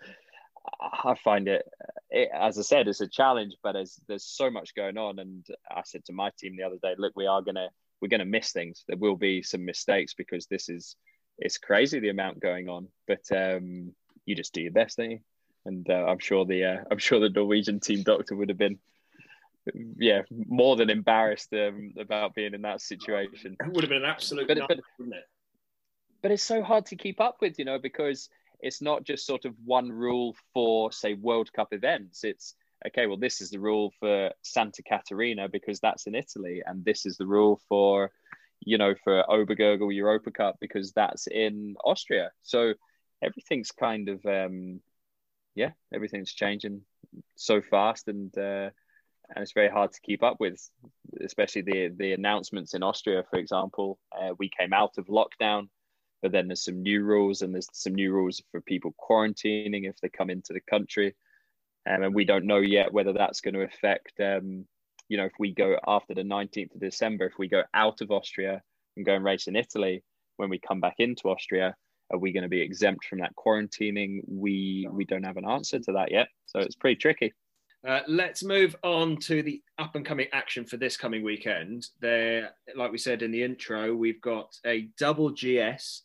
I find it, it, as I said, it's a challenge, but there's there's so much going on. And I said to my team the other day, look, we are gonna we're gonna miss things. There will be some mistakes because this is it's crazy the amount going on. But um, you just do your best, don't you? And uh, I'm sure the uh, I'm sure the Norwegian team doctor would have been yeah, more than embarrassed um, about being in that situation. It would have been an absolute, but, but, wouldn't it? But it's so hard to keep up with, you know, because it's not just sort of one rule for say World Cup events. It's okay, well, this is the rule for Santa Caterina because that's in Italy, and this is the rule for, you know, for Obergurgl Europa Cup because that's in Austria. So everything's kind of, um, yeah, everything's changing so fast, and uh, and it's very hard to keep up with, especially the the announcements in Austria, for example. Uh, we came out of lockdown but then there's some new rules and there's some new rules for people quarantining if they come into the country. Um, and we don't know yet whether that's going to affect, um, you know, if we go after the 19th of December, if we go out of Austria and go and race in Italy, when we come back into Austria, are we going to be exempt from that quarantining? We we don't have an answer to that yet, so it's pretty tricky. Uh, let's move on to the up and coming action for this coming weekend. There, like we said in the intro, we've got a double GS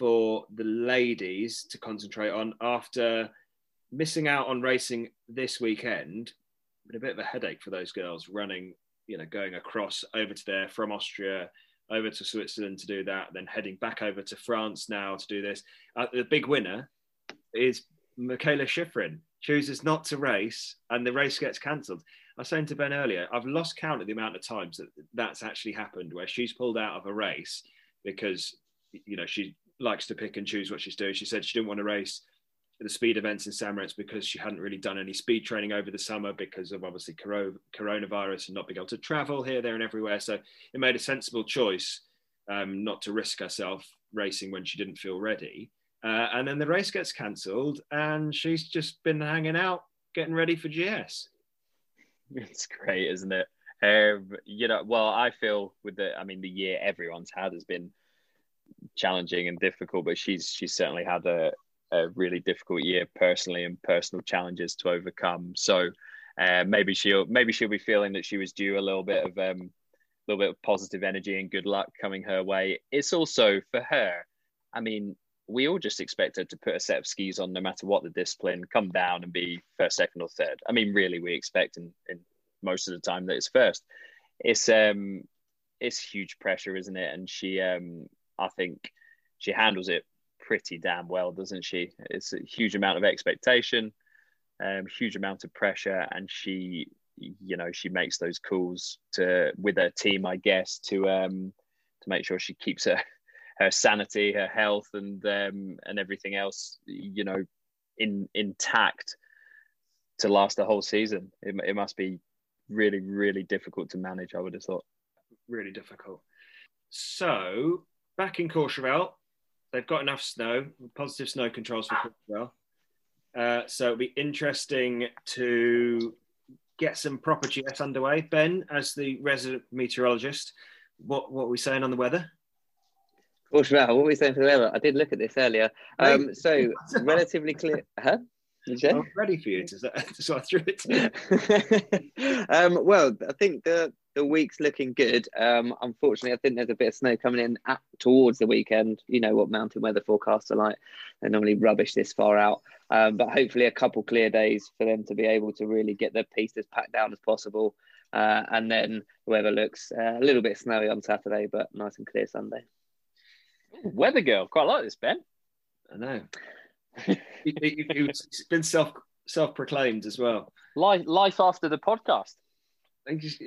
for the ladies to concentrate on after missing out on racing this weekend. Been a bit of a headache for those girls running, you know, going across over to there from Austria over to Switzerland to do that, then heading back over to France now to do this. Uh, the big winner is Mikaela Shiffrin. Chooses not to race, and the race gets cancelled. I was saying to Ben earlier, I've lost count of the amount of times that that's actually happened, where she's pulled out of a race because you know she likes to pick and choose what she's doing. She said she didn't want to race the speed events in St. Moritz because she hadn't really done any speed training over the summer because of obviously coronavirus and not being able to travel here, there, and everywhere. So it made a sensible choice um, not to risk herself racing when she didn't feel ready. Uh, and then the race gets cancelled, and she's just been hanging out, getting ready for GS. It's great, isn't it? Um, you know, well, I feel with the, I mean, the year everyone's had has been challenging and difficult, but she's she's certainly had a, a really difficult year personally and personal challenges to overcome. So uh, maybe she'll maybe she'll be feeling that she was due a little bit of um, a little bit of positive energy and good luck coming her way. It's also for her. I mean, we all just expect her to put a set of skis on no matter what the discipline, come down and be first, second, or third. I mean, really, we expect in, in most of the time that it's first. It's um it's huge pressure, isn't it? And she um I think she handles it pretty damn well, doesn't she? It's a huge amount of expectation, um, huge amount of pressure, and she, you know, she makes those calls to with her team, I guess, to um, to make sure she keeps her her sanity, her health, and um, and everything else, you know, in intact to last the whole season. It, it must be really, really difficult to manage. I would have thought. Really difficult. So back in Courchevel, they've got enough snow, positive snow controls for Courchevel. Uh, so it'll be interesting to get some proper GS underway. Ben, as the resident meteorologist, what what are we saying on the weather? Courchevel, what are we saying for the weather? I did look at this earlier. Um, so relatively clear. Huh? I'm ready for you to, so I threw it. um, well, I think the the week's looking good. Um, unfortunately, I think there's a bit of snow coming in at, towards the weekend. You know what mountain weather forecasts are like; they're normally rubbish this far out. Um, but hopefully, a couple clear days for them to be able to really get the piece as packed down as possible. Uh, and then weather looks uh, a little bit snowy on Saturday, but nice and clear Sunday. Weather girl, quite like this, Ben. I know. he, he, he's been self self proclaimed as well. Life life after the podcast. He's,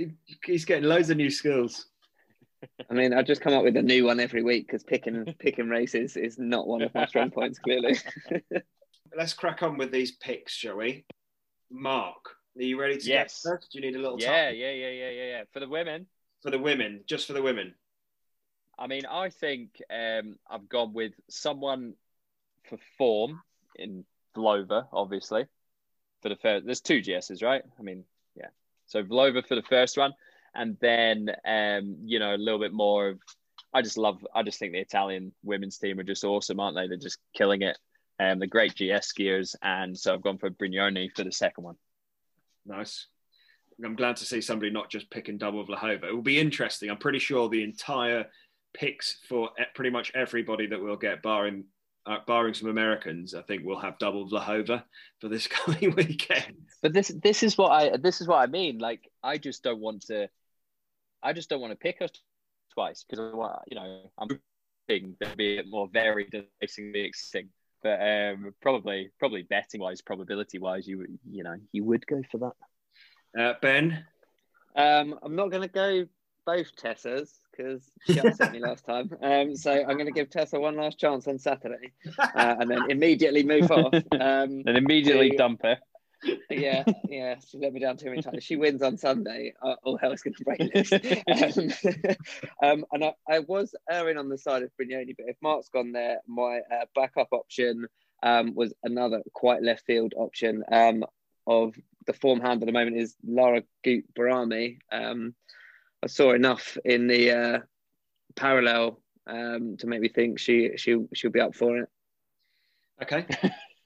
he's getting loads of new skills. I mean, I just come up with a new one every week because picking picking races is not one of my strong points. Clearly. Let's crack on with these picks, shall we? Mark, are you ready to yes. get Do you need a little yeah, time? Yeah, yeah, yeah, yeah, yeah. For the women. For the women, just for the women. I mean, I think um, I've gone with someone for form in Vlhova, obviously. For the first, there's two GSs, right? I mean, yeah. So Vlhova for the first one, and then um, you know a little bit more of. I just love. I just think the Italian women's team are just awesome, aren't they? They're just killing it. Um, the great GS skiers, and so I've gone for Brignone for the second one. Nice. I'm glad to see somebody not just picking double Vlhova. It will be interesting. I'm pretty sure the entire picks for pretty much everybody that we'll get, barring barring some Americans, I think we'll have double Vlhova for this coming weekend. But this this is what I this is what I mean. Like I just don't want to, I just don't want to pick us twice because I want you know I'm hoping to be a more varied than racing the extinct. But um, probably probably betting wise, probability wise, you you know you would go for that. Uh, ben, um, I'm not going to go both Tessas because she upset me last time. Um, so I'm going to give Tessa one last chance on Saturday, uh, and then immediately move off. Um, and immediately to, dump her. Yeah, yeah. She let me down too many times. She wins on Sunday. Uh, all hell's going to break loose. Um, um, and I, I, was erring on the side of Brignone, but if Mark's gone there, my uh, backup option um, was another quite left field option um, of the form hand at the moment is Lara Gut Barami. I saw enough in the uh, parallel um, to make me think she she she'll be up for it. Okay.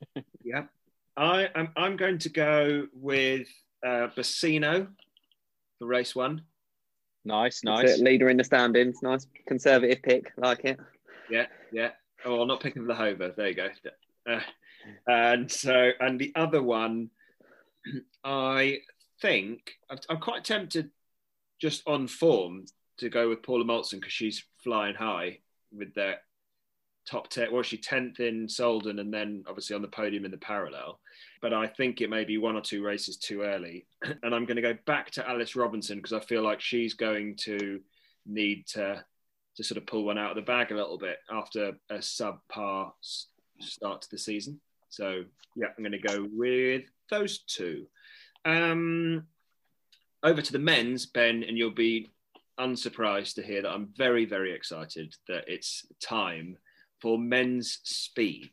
yeah, I am. I'm going to go with uh, Bassino for race one. Nice, nice. Leader in the standings. Nice conservative pick. Like it. Yeah, yeah. Oh, I'm not picking Vlhova. There you go. Uh, and so, and the other one, I think I'm quite tempted just on form to go with Paula Moltzan because she's flying high with their top 10. Well, she 10th in Solden and then obviously on the podium in the parallel. But I think it may be one or two races too early. And I'm going to go back to Alice Robinson because I feel like she's going to need to, to sort of pull one out of the bag a little bit after a subpar start to the season. So, yeah, I'm going to go with those two. Um, over to the men's, Ben, and you'll be unsurprised to hear that I'm very, very excited that it's time for men's speed.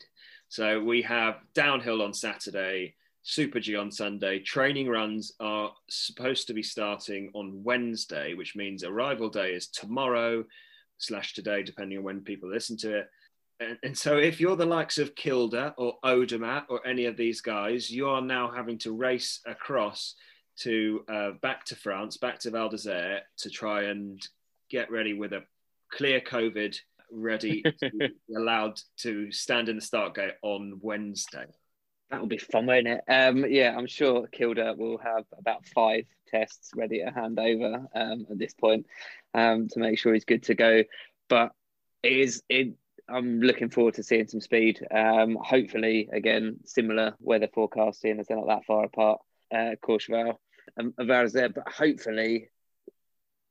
So we have downhill on Saturday, Super G on Sunday. Training runs are supposed to be starting on Wednesday, which means arrival day is tomorrow slash today, depending on when people listen to it. And, and, so if you're the likes of Kilde or Odermatt or any of these guys, you are now having to race across to uh, back to France, back to Val d'Isere to try and get ready with a clear COVID, ready to be allowed to stand in the start gate on Wednesday. That will be fun, won't it? Um, yeah, I'm sure Kilde will have about five tests ready to hand over um, at this point um, to make sure he's good to go. But it is it I'm looking forward to seeing some speed. Um, hopefully, again, similar weather forecasting as they're not that far apart. Uh, Courchevel and Valdez there, but hopefully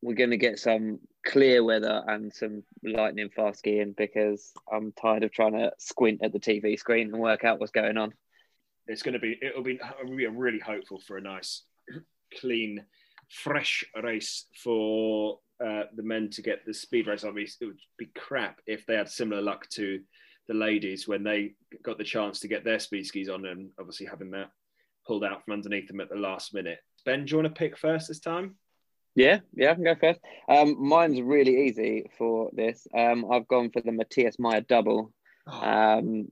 we're going to get some clear weather and some lightning fast skiing because I'm tired of trying to squint at the TV screen and work out what's going on. It's going to be. It'll be. We are really hopeful for a nice, clean, fresh race for uh, the men to get the speed race. Mean, it would be crap if they had similar luck to the ladies when they got the chance to get their speed skis on and obviously having that pulled out from underneath them at the last minute. Ben, do you want to pick first this time? Yeah, yeah, I can go first. Um, mine's really easy for this. Um, I've gone for the Matthias Mayer double. Oh. Um,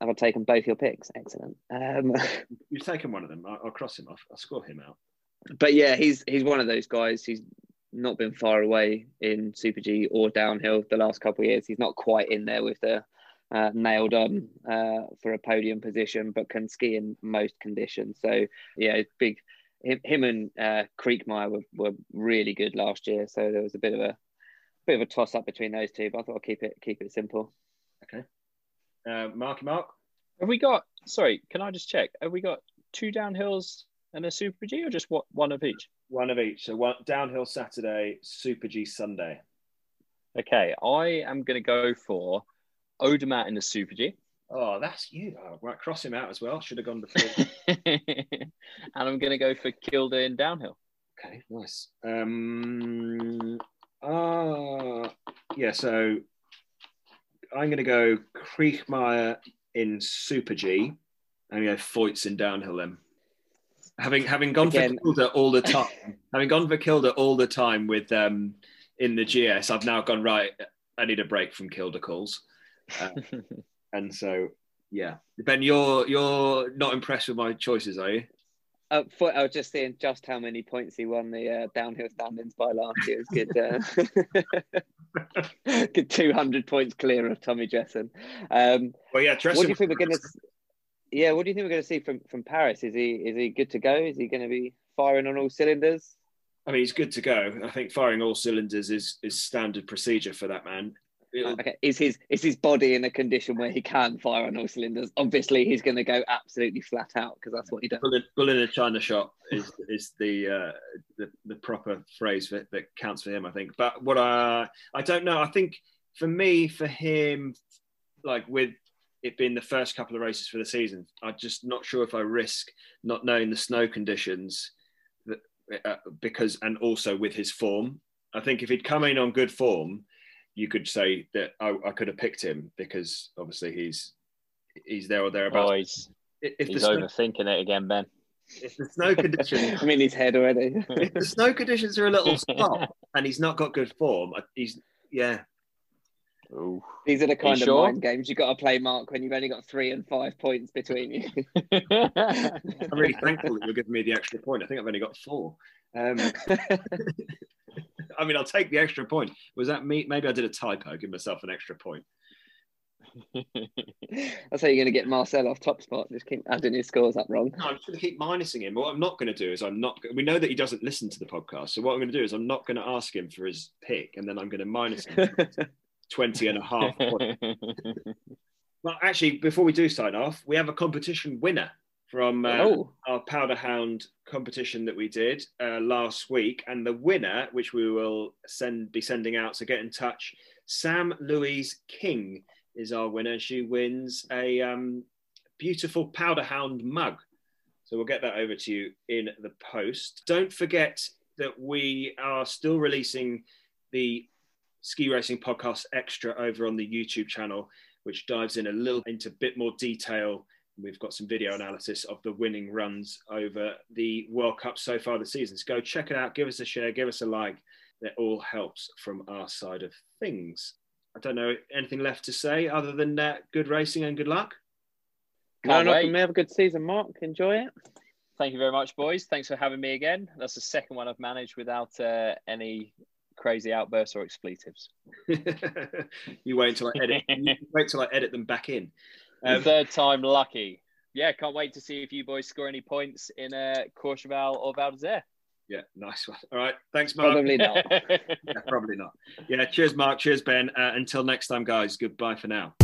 I've taken both your picks. Excellent. Um, You've taken one of them. I'll, I'll cross him off. I'll score him out. But yeah, he's he's one of those guys. He's not been far away in Super G or downhill the last couple of years. He's not quite in there with the uh, nailed on uh, for a podium position, but can ski in most conditions. So yeah, big. Him, him and uh, Kriechmayr were, were really good last year, so there was a bit of a bit of a toss up between those two. But I thought I'll keep it keep it simple. Okay, uh, Marky Mark. Have we got? Sorry, can I just check? Have we got two downhills and a Super G, or just what one of each? One of each. So one downhill Saturday, Super G Sunday. Okay, I am going to go for Odermatt in the Super G. Oh, that's you. Oh, right, cross him out as well. Should have gone before. and I'm going to go for Kilde in downhill. Okay, nice. Um, uh, yeah, so I'm going to go Kriechmayr in Super G and go Feuz in downhill then. Having having gone Again. for Kilde all the time, having gone for Kilde all the time with um in the GS, I've now gone right. I need a break from Kilde calls. Uh, and so, yeah, Ben, you're you're not impressed with my choices, are you? Uh, for, I was just seeing just how many points he won the uh, downhill standings by last year. It was good, uh, good 200 points clear of Tommy Dressen. Um, well, yeah, What do you think we're going to? Yeah, what do you think we're going to see from from Paris? Is he is he good to go? Is he going to be firing on all cylinders? I mean, he's good to go. I think firing all cylinders is is standard procedure for that man. Okay, is his is his body in a condition where he can fire on all cylinders? Obviously, he's going to go absolutely flat out because that's what he does. Bull in, a china shop is is the, uh, the the proper phrase that, that counts for him, I think. But what I I don't know. I think for me, for him, like with it being the first couple of races for the season, I'm just not sure if I risk not knowing the snow conditions, that, uh, because and also with his form. I think if he'd come in on good form you could say that I, I, could have picked him because obviously he's he's there or thereabouts. Oh, he's, if he's snow, overthinking it again, Ben. If the snow conditions, I'm in his head already. if the snow conditions are a little soft and he's not got good form, he's yeah. Ooh. These are the kind of sure? mind games you've got to play, Mark, when you've only got three and five points between you. I'm really thankful that you're giving me the extra point. I think I've only got four. Um, I mean, I'll take the extra point. Was that me? Maybe I did a typo. Give myself an extra point. That's how you're going to get Marcel off top spot. Just keep adding his scores up wrong. No, I'm just going to keep minusing him. What I'm not going to do is I'm not. We know that he doesn't listen to the podcast. So what I'm going to do is I'm not going to ask him for his pick, and then I'm going to minus him 20 and a half. well, actually, before we do sign off, we have a competition winner from uh, oh. our Powder Hound competition that we did uh, last week, and the winner, which we will send be sending out, so get in touch. Sam Louise King is our winner. She wins a um, beautiful Powder Hound mug. So we'll get that over to you in the post. Don't forget that we are still releasing the Ski Racing Podcast Extra over on the YouTube channel, which dives in a little into a bit more detail We've got some video analysis of the winning runs over the World Cup so far this season. So go check it out, give us a share, give us a like. That all helps from our side of things. I don't know anything left to say other than that. good racing and good luck. No, not from me. Have a good season, Mark. Enjoy it. Thank you very much, boys. Thanks for having me again. That's the second one I've managed without uh, any crazy outbursts or expletives. you wait until I edit. wait till I edit them back in. Um, third time lucky. Yeah, can't wait to see if you boys score any points in uh, Courchevel or Val d'Isere. Yeah, nice one. All right, thanks, Mark. Probably not. yeah, probably not. Yeah, cheers, Mark. Cheers, Ben. Uh, until next time, guys. Goodbye for now.